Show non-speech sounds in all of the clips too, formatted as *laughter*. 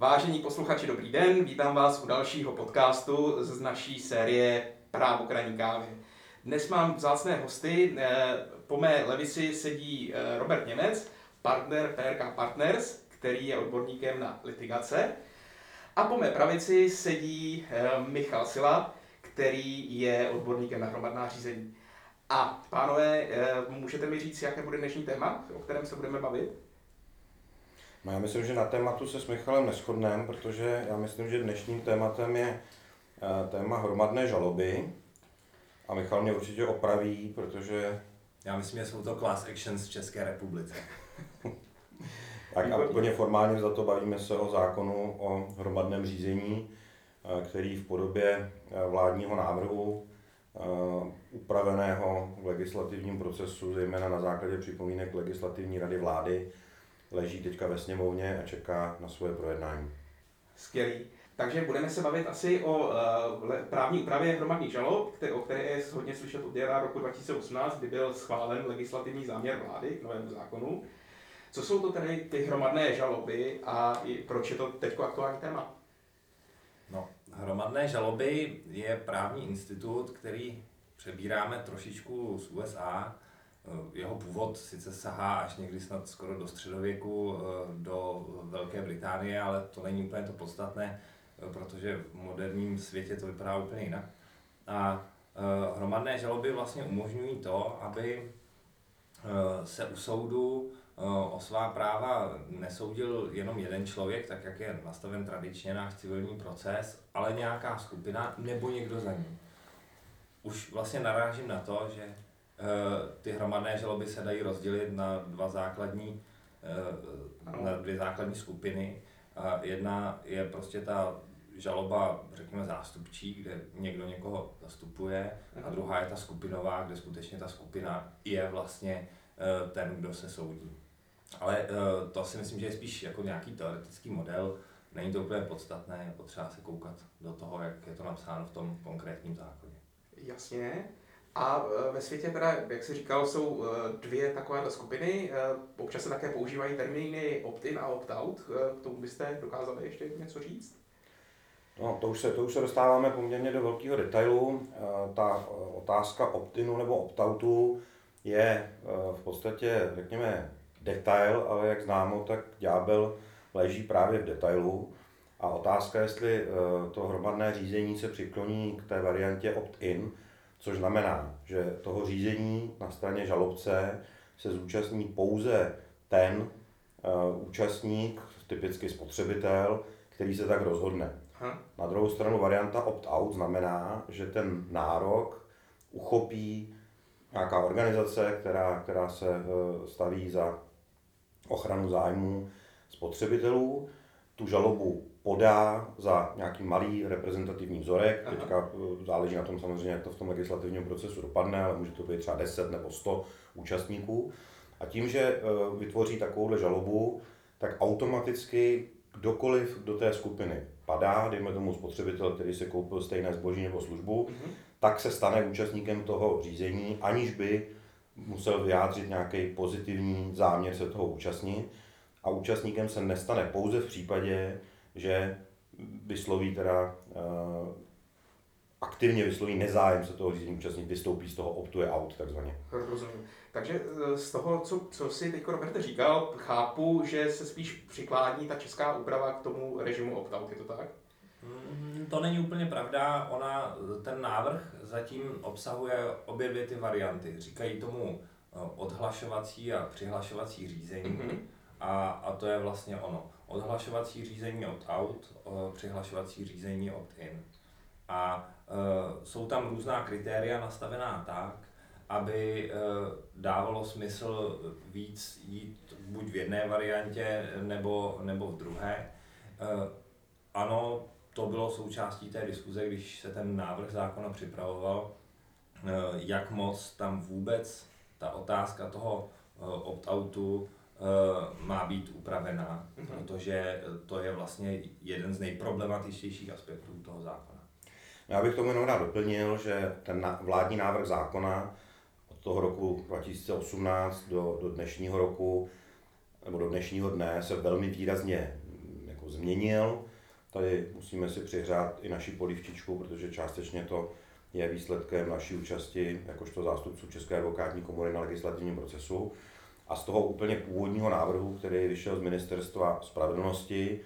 Vážení posluchači, dobrý den, vítám vás u dalšího podcastu z naší série Právo kraní kávy. Dnes mám vzácné hosty, eh, po mé levici sedí eh, Robert Němec, partner PRK Partners, který je odborníkem na litigace. A po mé pravici sedí eh, Michal Sila, který je odborníkem na hromadná řízení. A pánové, můžete mi říct, jaké bude dnešní téma, o kterém se budeme bavit? No já myslím, že na tématu se s Michalem neschodneme, protože já myslím, že dnešním tématem je téma hromadné žaloby. A Michal mě určitě opraví, protože... Já myslím, že jsou to class actions v České republice. *laughs* tak a úplně formálně za to bavíme se o zákonu o hromadném řízení, eh, který v podobě eh, vládního návrhu eh, upraveného v legislativním procesu, zejména na základě připomínek legislativní rady vlády, leží teďka ve sněmovně a čeká na svoje projednání. Skvělý. Takže budeme se bavit asi o uh, právní úpravě hromadných žalob, které, o které je hodně slyšet od jara roku 2018, kdy byl schválen legislativní záměr vlády k novému zákonu. Co jsou to tedy ty hromadné žaloby a proč je to teď aktuální téma? No, hromadné žaloby je právní institut, který přebíráme trošičku z USA. Jeho původ sice sahá až někdy snad skoro do středověku, eh, do Velké Británie, ale to není úplně to podstatné protože v moderním světě to vypadá úplně jinak. A hromadné žaloby vlastně umožňují to, aby se u soudu o svá práva nesoudil jenom jeden člověk, tak jak je nastaven tradičně náš civilní proces, ale nějaká skupina nebo někdo za ní. Už vlastně narážím na to, že ty hromadné žaloby se dají rozdělit na dva základní, na dvě základní skupiny. Jedna je prostě ta žaloba, řekněme, zástupčí, kde někdo někoho zastupuje, a mhm. druhá je ta skupinová, kde skutečně ta skupina je vlastně eh, ten, kdo se soudí. Ale eh, to si myslím, že je spíš jako nějaký teoretický model, není to úplně podstatné, je potřeba se koukat do toho, jak je to napsáno v tom konkrétním zákoně. Jasně. A eh, ve světě teda, jak jsi říkal, jsou dvě takovéhle skupiny. Občas se také používají termíny opt-in a opt-out. K tomu byste dokázali ještě něco říct? No, to už, se, to už se dostáváme poměrně do velkého detailu. Eh, ta eh, otázka optinu nebo optoutu je eh, v podstatě, řekněme, detail, ale jak známo, tak ďábel leží právě v detailu. A otázka, jestli to hromadné řízení se přikloní k té variantě opt-in, což znamená, že toho řízení na straně žalobce se zúčastní pouze ten účastník, typicky spotřebitel, který se tak rozhodne. Na druhou stranu varianta opt-out znamená, že ten nárok uchopí nějaká organizace, která, která se e, staví za ochranu zájmů spotřebitelů, tu žalobu podá za nějaký malý reprezentativní vzorek. Aha. Teďka e, záleží na tom samozřejmě, jak to v tom legislativním procesu dopadne, ale může to být třeba 10 nebo 100 účastníků. A tím, že e, vytvoří takovouhle žalobu, tak automaticky kdokoliv do té skupiny padá, dejme tomu spotřebitel, který si koupil stejné zboží nebo službu, mm-hmm. tak se stane účastníkem toho řízení, aniž by musel vyjádřit nějaký pozitivní záměr se toho účastnit. A účastníkem se nestane pouze v případě, že vysloví teda uh, aktivně vysloví nezájem se toho řízení účastnit, vystoupí z toho optuje out takzvaně. Rozumím. Takže eh, z toho, co, co si teď Roberte říkal, chápu, že se spíš přikládí ta česká úprava k tomu režimu opt-out, je to tak? Mm, to není úplně pravda. Ona, ten návrh zatím obsahuje obě dvě ty varianty. Říkají tomu eh, odhlašovací a přihlašovací řízení. Mm-hmm. A, a to je vlastně ono. Odhlašovací řízení opt-out, eh, přihlašovací řízení opt-in. A e, jsou tam různá kritéria nastavená tak, aby eh, dávalo smysl víc jít buď v jedné variantě nebo, nebo v druhé. Eh, ano, to bylo součástí té diskuze, když se ten návrh zákona připravoval, eh, jak moc tam vůbec ta otázka toho opt-outu má být upravená, mm-hmm. protože to je vlastně jeden z nejproblematičtějších aspektů toho zákona. Já bych tomu jenom rád doplnil, že ten vládní návrh zákona toho roku 2018 do, do dnešního roku nebo do dnešního dne se velmi výrazně mm, jako změnil. Tady musíme si přihřát i naši polivčičku, protože částečně to je výsledkem naší účasti jakožto zástupců České advokátní komory na legislativním procesu. A z toho úplně původního návrhu, který vyšel z Ministerstva spravedlnosti,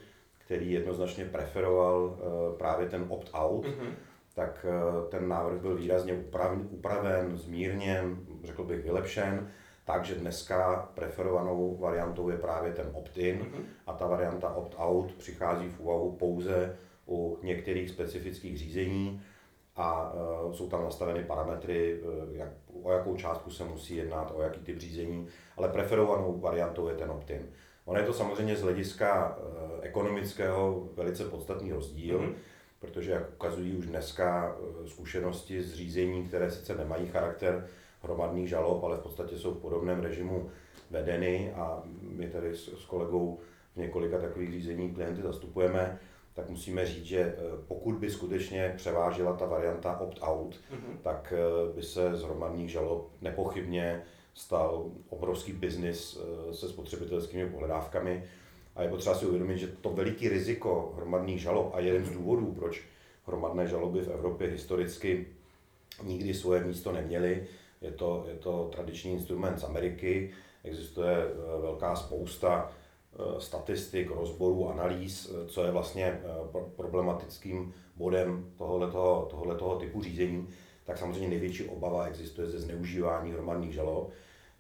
který jednoznačně preferoval eh, právě ten opt-out, mm-hmm. tak eh, ten návrh byl výrazně upraven, upraven, zmírněn, řekl bych vylepšen, takže dneska preferovanou variantou je právě ten opt-in mm-hmm. a ta varianta opt-out přichází v úvahu pouze u některých specifických řízení a uh, jsou tam nastaveny parametry, uh, jak, o jakou částku se musí jednat, o jaký typ řízení, ale preferovanou variantou je ten opt-in. Ono je to samozřejmě z hlediska uh, ekonomického velice podstatný rozdíl, mm-hmm. protože jak ukazují už dneska zkušenosti z řízení, které sice nemají charakter hromadných žalob, ale v podstatě jsou v podobném režimu vedeny a my tady s, s kolegou v několika takových řízení klienty zastupujeme, tak musíme říct, že eh, pokud by skutečně převážila ta varianta opt-out, mm-hmm. tak eh, by se z hromadných žalob nepochybně stal obrovský biznis eh, se spotřebitelskými pohledávkami. A je potřeba si uvědomit, že to veliký riziko hromadných žalob a jeden z důvodů, proč hromadné žaloby v Evropě historicky nikdy svoje místo neměly, je to, je to tradiční instrument z Ameriky, existuje velká spousta statistik, rozborů, analýz, eh, co je vlastně eh, problematickým bodem tohoto, tohoto typu řízení, tak samozřejmě největší obava existuje ze zneužívání hromadných žalob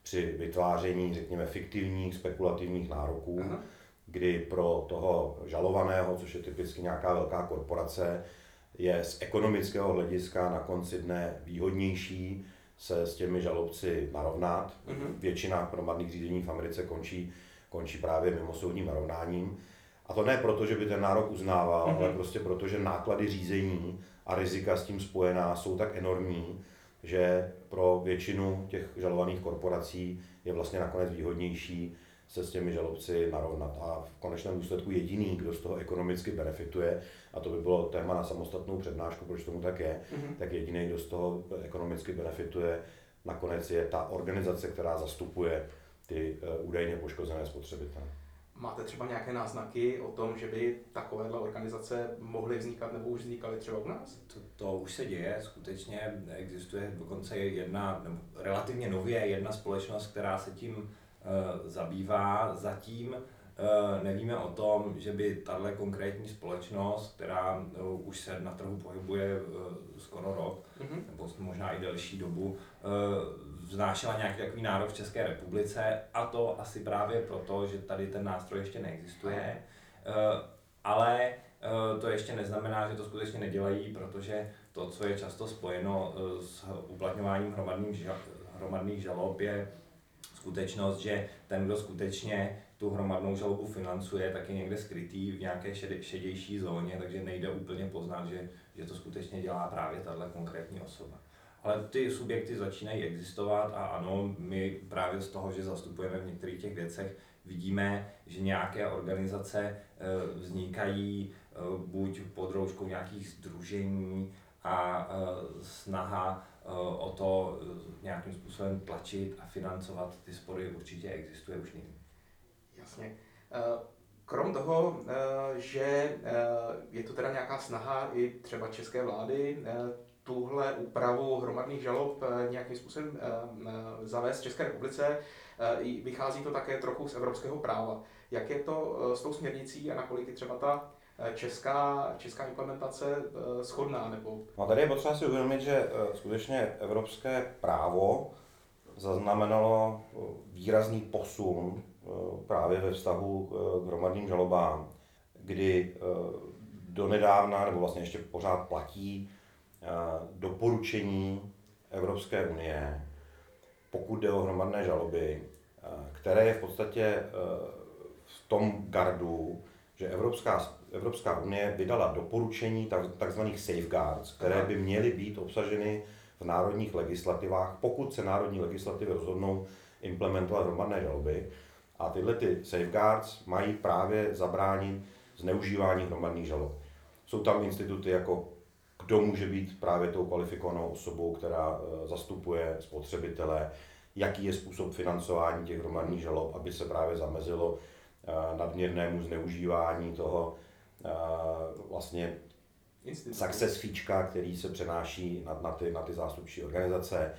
při vytváření, řekněme, fiktivních, spekulativních nároků, Aha. kdy pro toho žalovaného, což je typicky nějaká velká korporace, je z ekonomického hlediska na konci dne výhodnější se s těmi žalobci narovnat. Uh-huh. Většina hromadných řízení v Americe končí končí právě mimosoudním narovnáním. A to ne proto, že by ten nárok uznával, mm-hmm. ale prostě proto, že náklady řízení a rizika s tím spojená jsou tak enormní, že pro většinu těch žalovaných korporací je vlastně nakonec výhodnější se s těmi žalobci narovnat. A v konečném důsledku jediný, kdo z toho ekonomicky benefituje, a to by bylo téma na samostatnou přednášku, proč tomu tak je, mm-hmm. tak jediný, kdo z toho ekonomicky benefituje, nakonec je ta organizace, která zastupuje ty eh, údajně poškozené spotřebitele. Máte třeba nějaké náznaky o tom, že by takovéhle organizace mohly vznikat nebo už vznikaly třeba u nás? To, to už se děje, skutečně existuje dokonce jedna, nebo relativně nově jedna společnost, která se tím uh, zabývá. Zatím uh, nevíme o tom, že by tahle konkrétní společnost, která uh, už se na trhu pohybuje uh, skoro rok, mm-hmm. nebo možná i delší dobu, vznášela nějaký takový nárok v České republice a to asi právě proto, že tady ten nástroj ještě neexistuje. Eh, ale eh, to ještě neznamená, že to skutečně nedělají, protože to, co je často spojeno eh, s uplatňováním hromadných žalob, je skutečnost, že ten, kdo skutečně tu hromadnou žalobu financuje, tak je někde skrytý v nějaké šedější zóně, takže nejde úplně poznat, že, že to skutečně dělá právě tahle konkrétní osoba. Ale ty subjekty začínají existovat a ano, my právě z toho, že zastupujeme v některých těch věcech, vidíme, že nějaké organizace e, vznikají e, buď pod rouškou nějakých združení a e, snaha o to nějakým způsobem tlačit a financovat ty spory určitě existuje už nyní. Jasně. Krom toho, že je to teda nějaká snaha i třeba české vlády tuhle úpravu hromadných žalob eh, nějakým způsobem eh, eh, zavést v České republice. Vychází to také trochu z evropského práva. Jak je to s tou směrnicí a nakolik je třeba ta česká, česká implementace schodná? Nebo... No tady je potřeba si uvědomit, že skutečně evropské právo zaznamenalo výrazný posun právě ve vztahu k hromadným žalobám, kdy donedávna, nebo vlastně ještě pořád platí, doporučení Evropské unie, pokud jde o hromadné žaloby, které je v podstatě eh, v tom gardu, že Evropská, Evropská unie vydala doporučení takzvaných safeguards, které by měly být obsaženy v národních legislativách, pokud se národní legislativy rozhodnou implementovat hromadné žaloby. A tyhle ty safeguards mají právě zabránit zneužívání hromadných žalob. Jsou tam instituty jako kdo může být právě tou kvalifikovanou osobou, která eh, zastupuje spotřebitele, jaký je způsob financování těch hromadných žalob, aby se právě zamezilo nadměrnému zneužívání toho vlastně Institutu. success fíčka, který se přenáší na, na, ty, na ty zástupčí organizace,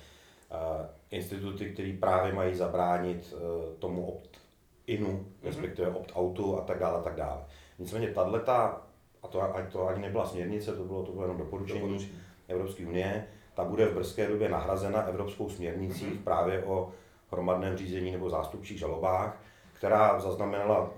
instituty, které právě mají zabránit tomu opt-inu, mm-hmm. respektive opt-outu a tak dále, a tak dále. Nicméně tato, a to, to ani nebyla směrnice, to bylo, to bylo jenom doporučení, doporučení. Evropské unie, ta bude v brzké době nahrazena evropskou směrnicí mm-hmm. právě o hromadném řízení nebo zástupčích žalobách, která zaznamenala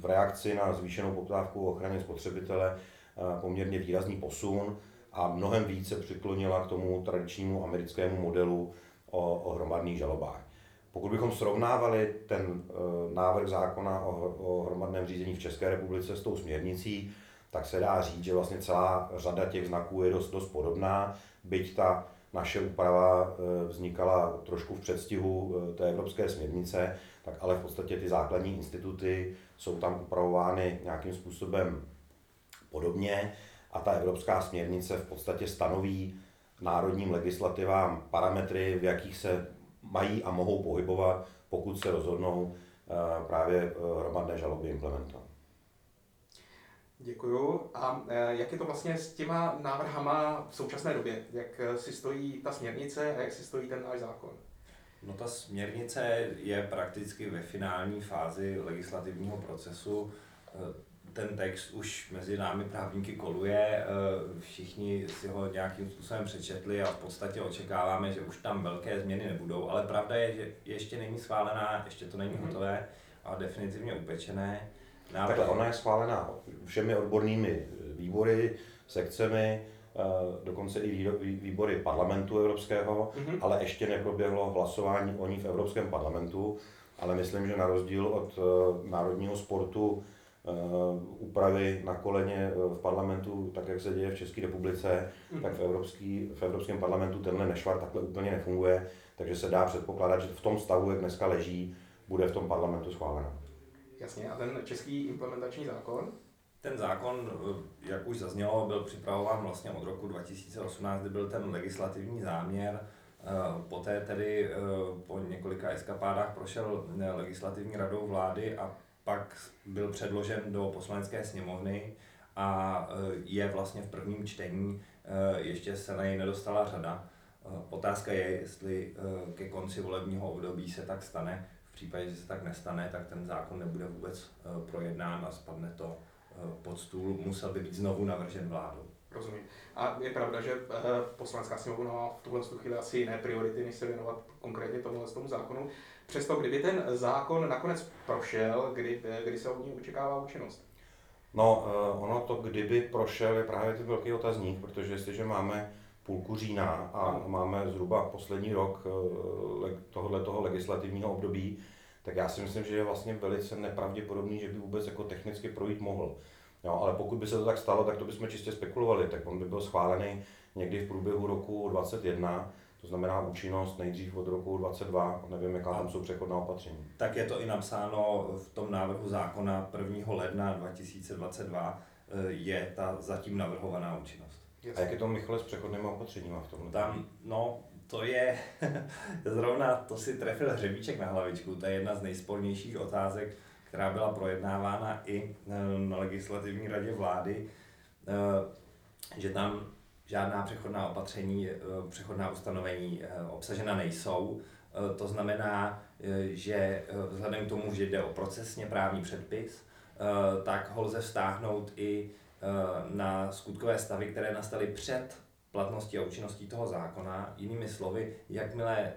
v reakci na zvýšenou poptávku ochraně spotřebitele eh, poměrně výrazný posun a mnohem více přiklonila k tomu tradičnímu americkému modelu o, o hromadných žalobách. Pokud bychom srovnávali ten uh, návrh zákona o, o hromadném řízení v České republice s tou směrnicí, tak se dá říct, že vlastně celá řada těch znaků je dost, dost podobná, byť ta naše úprava uh, vznikala trošku v předstihu uh, té evropské směrnice, tak ale v podstatě ty základní instituty jsou tam upravovány nějakým způsobem podobně a ta evropská směrnice v podstatě stanoví národním legislativám parametry, v jakých se mají a mohou pohybovat, pokud se rozhodnou eh, právě eh, hromadné žaloby implementovat. Děkuju. A eh, jak je to vlastně s těma návrhama v současné době? Jak si stojí ta směrnice a jak si stojí ten náš zákon? No ta směrnice je prakticky ve finální fázi legislativního procesu ten text už mezi námi právníky koluje, všichni si ho nějakým způsobem přečetli a v podstatě očekáváme, že už tam velké změny nebudou, ale pravda je, že ještě není schválená, ještě to není mhm. hotové a definitivně upečené. Návrh... Takhle, ona je schválená všemi odbornými výbory, sekcemi, eh, dokonce i výbory parlamentu evropského, mm-hmm. ale ještě neproběhlo hlasování o ní v Evropském parlamentu, ale myslím, že na rozdíl od eh, národního sportu Eh, úpravy na koleně v parlamentu, tak jak se děje v České republice, mm. tak v, evropský, v Evropském parlamentu tenhle nešvar takhle úplně nefunguje, takže se dá předpokládat, že v tom stavu, jak dneska leží, bude v tom parlamentu schválena. Jasně, a ten český implementační zákon? Ten zákon, eh, jak už zaznělo, byl připravován vlastně od roku 2018, kdy byl ten legislativní záměr. Poté tedy po několika eskapádách prošel legislativní radou vlády a pak byl předložen do poslanecké sněmovny a je vlastně v prvním čtení, ještě se na něj nedostala řada. Otázka je, jestli ke konci volebního období se tak stane. V případě, že se tak nestane, tak ten zákon nebude vůbec projednán a spadne to pod stůl. Musel by být znovu navržen vládou. Rozumím. A je pravda, že poslanecká sněmovna má v tuhle chvíli asi jiné priority, než se věnovat konkrétně tomu, tomu zákonu. Přesto, kdyby ten zákon nakonec prošel, kdy, kdy se od ní očekává účinnost? No, eh, ono to, kdyby prošel, je právě ten velký otazník, protože jestliže máme půlku října a máme zhruba poslední rok eh, tohohle toho legislativního období, tak já si myslím, že je vlastně velice nepravděpodobný, že by vůbec jako technicky projít mohl. Jo, ale pokud by se to tak stalo, tak to bychom čistě spekulovali, tak on by byl schválený někdy v průběhu roku 2021 to znamená účinnost nejdřív od roku 22, nevím, jaká tam jsou přechodná opatření. Tak je to i napsáno v tom návrhu zákona 1. ledna 2022 eh, je ta zatím navrhovaná účinnost. A jak je to, Michale, s přechodnými opatřeními v tom? Tam, no, to je, *laughs* zrovna to si trefil hřebíček na hlavičku, to je jedna z nejspornějších otázek, která byla projednávána i eh, na legislativní radě vlády, eh, že tam žádná přechodná opatření, eh, přechodná ustanovení obsažena nejsou. To znamená, že vzhledem k tomu, že jde o procesně právní předpis, tak ho lze vztáhnout i na skutkové stavy, které nastaly před platností a účinností toho zákona. Jinými slovy, jakmile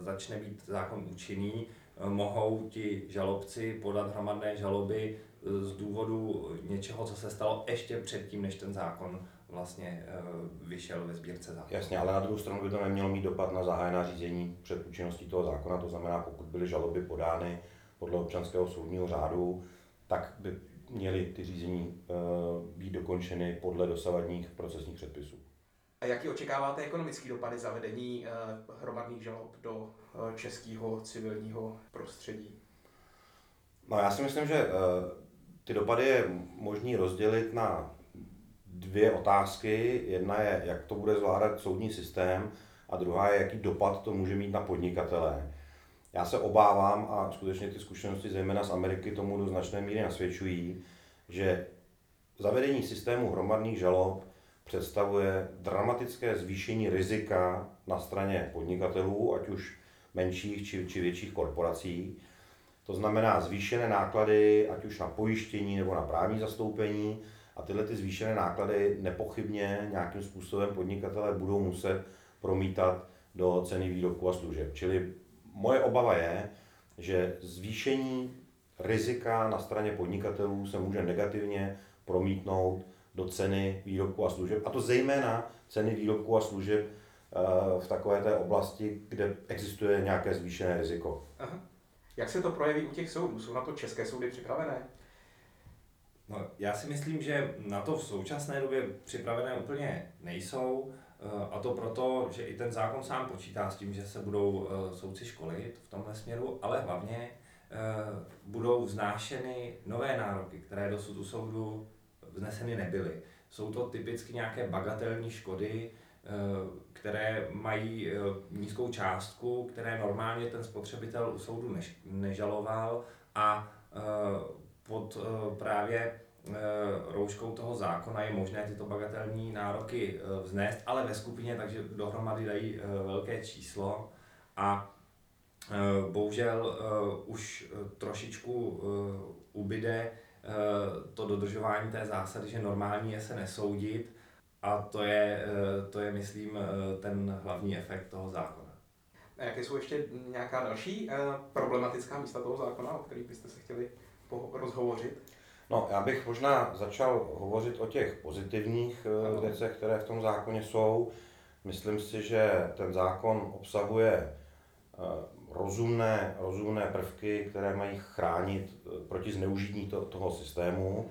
začne být zákon účinný, mohou ti žalobci podat hromadné žaloby z důvodu něčeho, co se stalo ještě předtím, než ten zákon vlastně eh, vyšel ve sbírce zákona. Jasně, ale na druhou stranu by to nemělo mít dopad na zahájená řízení před účinností toho zákona, to znamená, pokud byly žaloby podány podle občanského soudního řádu, tak by měly ty řízení eh, být dokončeny podle dosavadních procesních předpisů. A jaký očekáváte ekonomický dopady zavedení eh, hromadných žalob do českého civilního prostředí? No já si myslím, že ty dopady je možný rozdělit na dvě otázky. Jedna je, jak to bude zvládat soudní systém a druhá je, jaký dopad to může mít na podnikatele. Já se obávám, a skutečně ty zkušenosti zejména z Ameriky tomu do značné míry nasvědčují, že zavedení systému hromadných žalob představuje dramatické zvýšení rizika na straně podnikatelů, ať už menších či, či větších korporací. To znamená zvýšené náklady, ať už na pojištění nebo na právní zastoupení. A tyhle ty zvýšené náklady nepochybně nějakým způsobem podnikatelé budou muset promítat do ceny výrobků a služeb. Čili moje obava je, že zvýšení rizika na straně podnikatelů se může negativně promítnout do ceny výrobků a služeb, a to zejména ceny výrobků a služeb eh, v takové té oblasti, kde existuje nějaké zvýšené riziko. Aha. Jak se to projeví u těch soudů? Jsou na to české soudy připravené? No, já si myslím, že na to v současné době připravené úplně nejsou. Eh, a to proto, že i ten zákon sám počítá s tím, že se budou eh, soudci školit v tomhle směru, ale hlavně budou vznášeny nové nároky, které dosud u soudu vzneseny nebyly. Jsou to typicky nějaké bagatelní škody, eh, které mají eh, nízkou částku, které normálně ten spotřebitel u soudu nežaloval a eh, pod právě rouškou toho zákona je možné tyto bagatelní nároky vznést, ale ve skupině, takže dohromady dají velké číslo a bohužel už trošičku ubyde Eh, to dodržování té zásady, že normální je se nesoudit a to je, eh, to je myslím, eh, ten hlavní efekt toho zákona. A jaké jsou ještě nějaká další problematická místa toho zákona, o kterých byste se chtěli rozhovořit? No, já bych možná začal hovořit o těch pozitivních ano. věcech, které v tom zákoně jsou. Myslím si, že ten zákon obsahuje rozumné, rozumné prvky, které mají chránit eh, proti zneužití to, toho systému.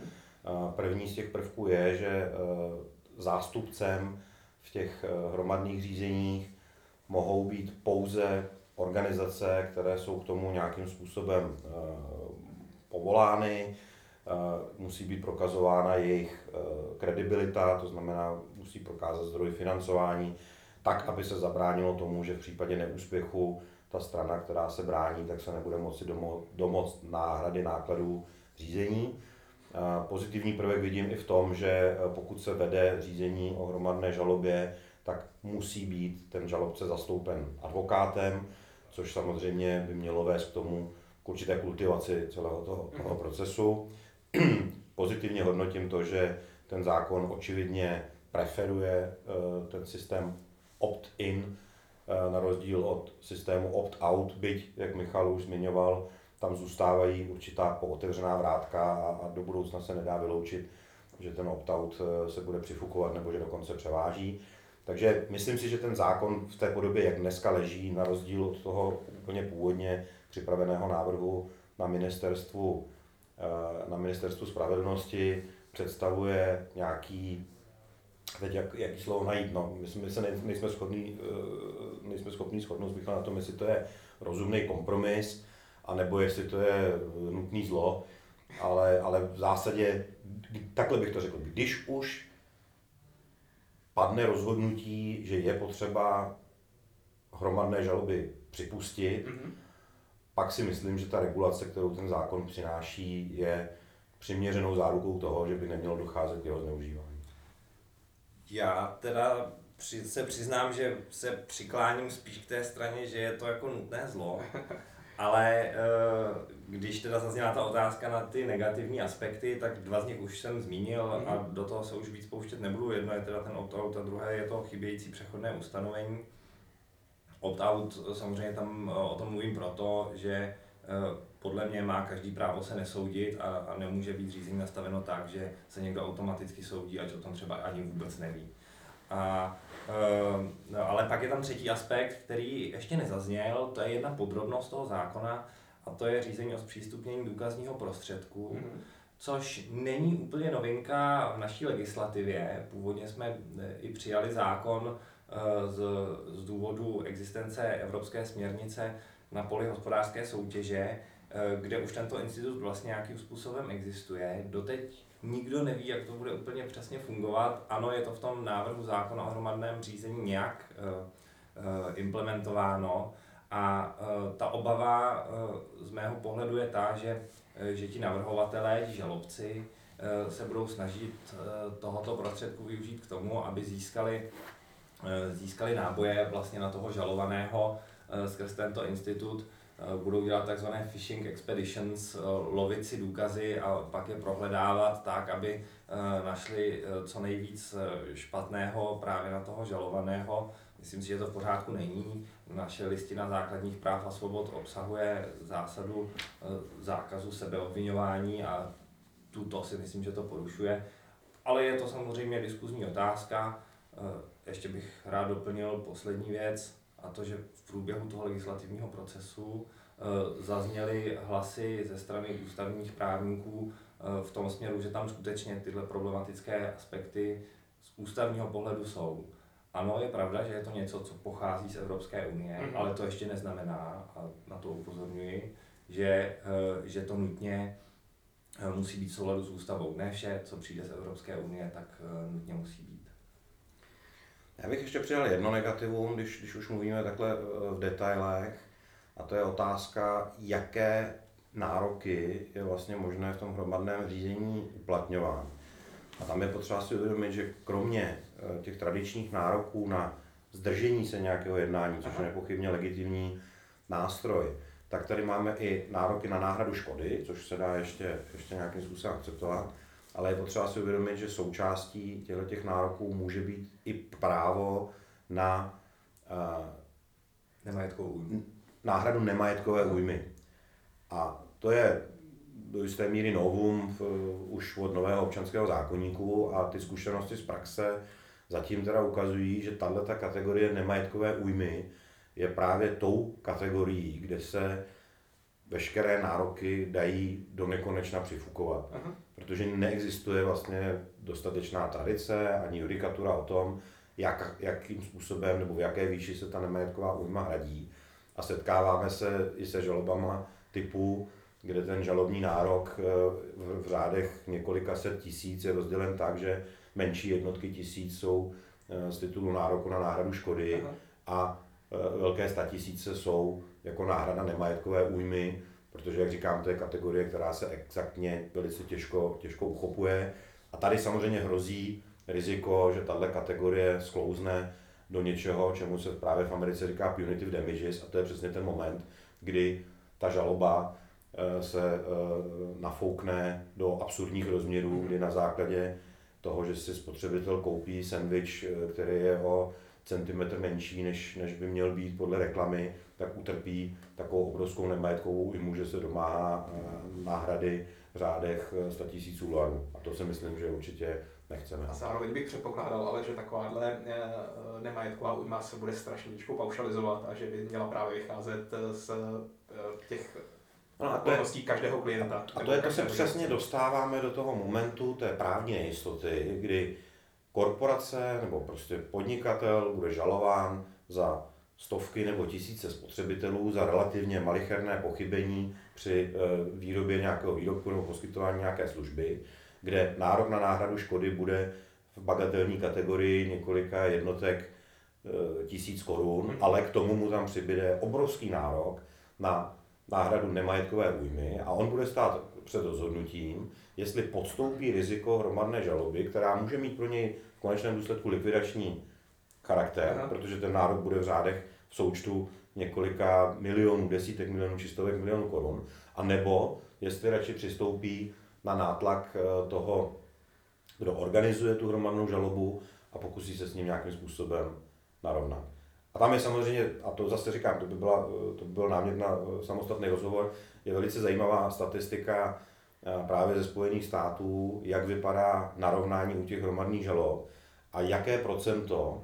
První z těch prvků je, že eh, zástupcem v těch eh, hromadných řízeních mohou být pouze organizace, které jsou k tomu nějakým způsobem povolány, musí být prokazována jejich kredibilita, to znamená, musí prokázat zdroj financování, tak, aby se zabránilo tomu, že v případě neúspěchu ta strana, která se brání, tak se nebude moci domo, domoct náhrady nákladů řízení. Pozitivní prvek vidím i v tom, že pokud se vede řízení o hromadné žalobě, tak musí být ten žalobce zastoupen advokátem, což samozřejmě by mělo vést k tomu, k určité kultivaci celého toho, toho mhm. procesu. *clears throat* Pozitivně hodnotím to, že ten zákon očividně preferuje e, ten systém opt-in, Eh, na rozdíl od systému opt-out, byť, jak Michal už zmiňoval, tam zůstávají určitá pootevřená vrátka a, do budoucna se nedá vyloučit, že ten opt-out eh, se bude přifukovat nebo že dokonce převáží. Takže myslím si, že ten zákon v té podobě, jak dneska leží, na rozdíl od toho úplně původně připraveného návrhu na ministerstvu, eh, na ministerstvu spravedlnosti, představuje nějaký teď jak, jaký slovo najít, no, my, jsme, my se nejsme, schopní, eh, nejsme schopní shodnout na tom, jestli to je rozumný kompromis, anebo jestli to je nutný zlo, ale, ale v zásadě, takhle bych to řekl, když už padne rozhodnutí, že je potřeba hromadné žaloby připustit, mm-hmm. Pak si myslím, že ta regulace, kterou ten zákon přináší, je přiměřenou zárukou toho, že by nemělo docházet k jeho zneužívání. Já teda při, se přiznám, že se přikláním spíš k té straně, že je to jako nutné zlo, *laughs* ale eh, když teda zazněla ta otázka na ty negativní aspekty, tak dva z nich už jsem zmínil a do toho se už víc pouštět nebudu. Jedno je teda ten opt-out a druhé je to chybějící přechodné ustanovení. Opt-out samozřejmě tam eh, o tom mluvím proto, že eh, podle mě má každý právo se nesoudit a, a nemůže být řízení nastaveno tak, že se někdo automaticky soudí, ať o tom třeba ani vůbec neví. A, e, no, ale pak je tam třetí aspekt, který ještě nezazněl, to je jedna podrobnost toho zákona, a to je řízení o zpřístupnění důkazního prostředku, mm-hmm. což není úplně novinka v naší legislativě. Původně jsme i přijali zákon z, z důvodu existence Evropské směrnice na poli hospodářské soutěže, Eh, kde už tento institut vlastně nějakým způsobem existuje. Doteď nikdo neví, jak to bude úplně přesně fungovat. Ano, je to v tom návrhu zákona o hromadném řízení nějak uh, implementováno, A ta obava z mého pohledu je ta, že, že ti navrhovatelé, ti žalobci, se budou snažit tohoto prostředku využít k tomu, aby získali, získali náboje vlastně na toho žalovaného uh, skrz tento institut, budou dělat takzvané phishing expeditions, lovit si důkazy a pak je prohledávat tak, aby našli co nejvíc špatného právě na toho žalovaného Myslím si, že to v pořádku není. Naše listina základních práv a svobod obsahuje zásadu eh, zákazu sebeobvinování a tuto si myslím, že to porušuje. Ale je to samozřejmě diskuzní otázka. Eh, ještě bych rád doplnil poslední věc, a to, že v průběhu toho legislativního procesu eh, zazněly hlasy ze strany ústavních právníků v tom směru, že tam skutečně tyhle problematické aspekty z ústavního pohledu jsou. Ano, je pravda, že je to něco, co pochází z Evropské unie, mm-hmm. ale to ještě neznamená, a na to upozorňuji, že, eh, že to nutně eh, musí být v souladu s ústavou. Ne vše, co přijde z Evropské unie, tak eh, nutně musí být. Já bych ještě přidal jedno negativum, když, když už mluvíme takhle v detailech, a to je otázka, jaké nároky je vlastně možné v tom hromadném řízení uplatňovat. A tam je potřeba si uvědomit, že kromě Eh, těch tradičních nároků na zdržení se nějakého jednání, což je nepochybně legitimní nástroj, tak tady máme i nároky na náhradu škody, což se dá ještě, ještě nějakým způsobem akceptovat, ale je potřeba si uvědomit, že součástí těchto těch nároků může být i právo na uh, nemajetkovou náhradu nemajetkové újmy. A to je do jisté míry novum v, už od nového občanského zákonníku a ty zkušenosti z praxe zatím teda ukazují, že tahle kategorie nemajetkové újmy je právě tou kategorií, kde se veškeré nároky dají do nekonečna přifukovat. Aha. Protože neexistuje vlastně dostatečná tradice ani judikatura o tom, jak, jakým způsobem nebo v jaké výši se ta nemajetková újma hradí. A setkáváme se i se žalobama typu, kde ten žalobní nárok eh, v řádech několika set tisíc je rozdělen tak, že menší jednotky tisíc jsou eh, z titulu nároku na náhradu škody Aha. a eh, velké statisíce jsou jako náhrada nemajetkové újmy, protože, jak říkám, to je kategorie, která se exaktně velice těžko, těžko uchopuje. A tady samozřejmě hrozí riziko, že tahle kategorie sklouzne do něčeho, čemu se právě v Americe říká punitive damages, a to je přesně ten moment, kdy ta žaloba eh, se nafoukne do absurdních rozměrů, kdy na základě toho, že si spotřebitel koupí sendvič, eh, který je o centimetr menší, než, než by měl být podle reklamy, tak utrpí takovou obrovskou nemajetkovou i může se domáhá eh, náhrady v řádech 100 000 dolarů. A to si myslím, že určitě nechceme. A zároveň bych předpokládal, ale že takováhle eh, nemajetková újma se bude strašně paušalizovat a že by měla právě vycházet z těch No a to je, každého klienta. A to je, to se přesně dostáváme do toho momentu té právní nejistoty, kdy korporace nebo prostě podnikatel bude žalován za stovky nebo tisíce spotřebitelů za relativně malicherné pochybení při eh, výrobě nějakého výrobku nebo poskytování nějaké služby, kde nárok na náhradu škody bude v bagatelní kategorii několika jednotek eh, tisíc korun, mhm. ale k tomu mu tam přibyde obrovský nárok na náhradu nemajetkové újmy a on bude stát před rozhodnutím, jestli podstoupí riziko hromadné žaloby, která může mít pro něj v konečném důsledku likvidační charakter, Aha. protože ten nárok bude v řádech v součtu několika milionů, desítek milionů, čistovek milionů korun, a nebo jestli radši přistoupí na nátlak eh, toho, kdo organizuje tu hromadnou žalobu a pokusí se s ním nějakým způsobem narovnat. A tam je samozřejmě, a to zase říkám, to by, byla, to by byl námět na eh, samostatný rozhovor, je velice zajímavá statistika eh, právě ze Spojených států, jak vypadá narovnání u těch hromadných žalob a jaké procento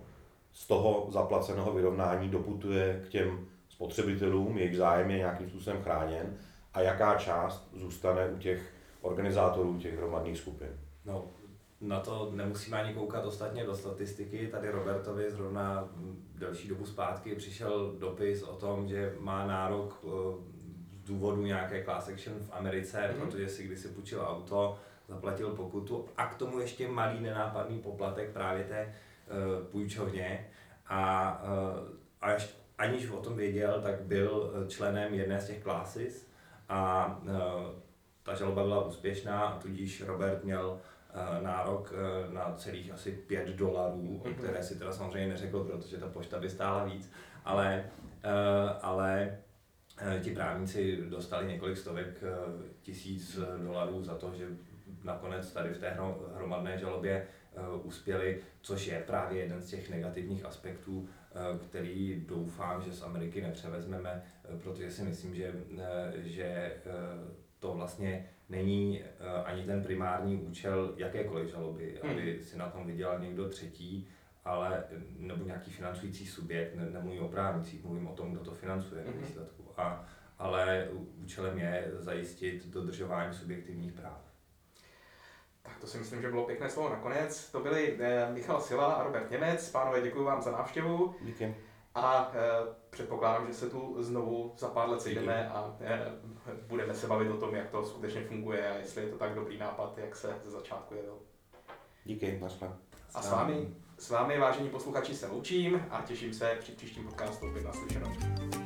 z toho zaplaceného vyrovnání doputuje k těm spotřebitelům, jejich zájem je nějakým způsobem chráněn a jaká část zůstane u těch organizátorů těch hromadných skupin. No, na to nemusíme ani koukat ostatně do statistiky. Tady Robertovi zrovna delší dobu zpátky přišel dopis o tom, že má nárok eh, z důvodu nějaké class action v Americe, mm-hmm. protože si kdysi půjčil auto, zaplatil pokutu a k tomu ještě malý nenápadný poplatek právě té uh, půjčovně a, uh, a ještě aniž o tom věděl, tak byl eh, členem jedné z těch classes a eh, ta žaloba byla úspěšná a tudíž Robert měl eh, nárok eh, na celých asi 5 dolarů, Mhm. které si teda samozřejmě neřekl, protože ta pošta by stála víc, ale, eh, ale eh, ti právníci dostali několik stovek eh, tisíc eh, dolarů za to, že nakonec tady v té hro- hromadné žalobě eh, uspěli, což je právě jeden z těch negativních aspektů, eh, který doufám, že z Ameriky nepřevezmeme, eh, protože si myslím, že, eh, že eh, to vlastně není eh, ani ten primární účel jakékoliv žaloby, Hmm. aby si na tom vydělal někdo třetí, ale nebo nějaký financující subjekt, ne, nemluvím o právnicích, mluvím o tom, kdo to financuje v výsledku. A, ale účelem je zajistit dodržování subjektivních práv. Tak to si myslím, že bylo pěkné slovo nakonec. To byli eh, Michal Sila a Robert Němec. Pánové, děkuji vám za návštěvu Díky. A eh, předpokládám, že se tu znovu za pár let sejdeme a eh, budeme se bavit o tom, jak to skutečně funguje a jestli je to tak dobrý nápad, jak se ze začátku jevil. Díky, naschle. A s vámi, s vámi, vážení posluchači, se loučím a těším se při příštím podcastu opět naslyšenou.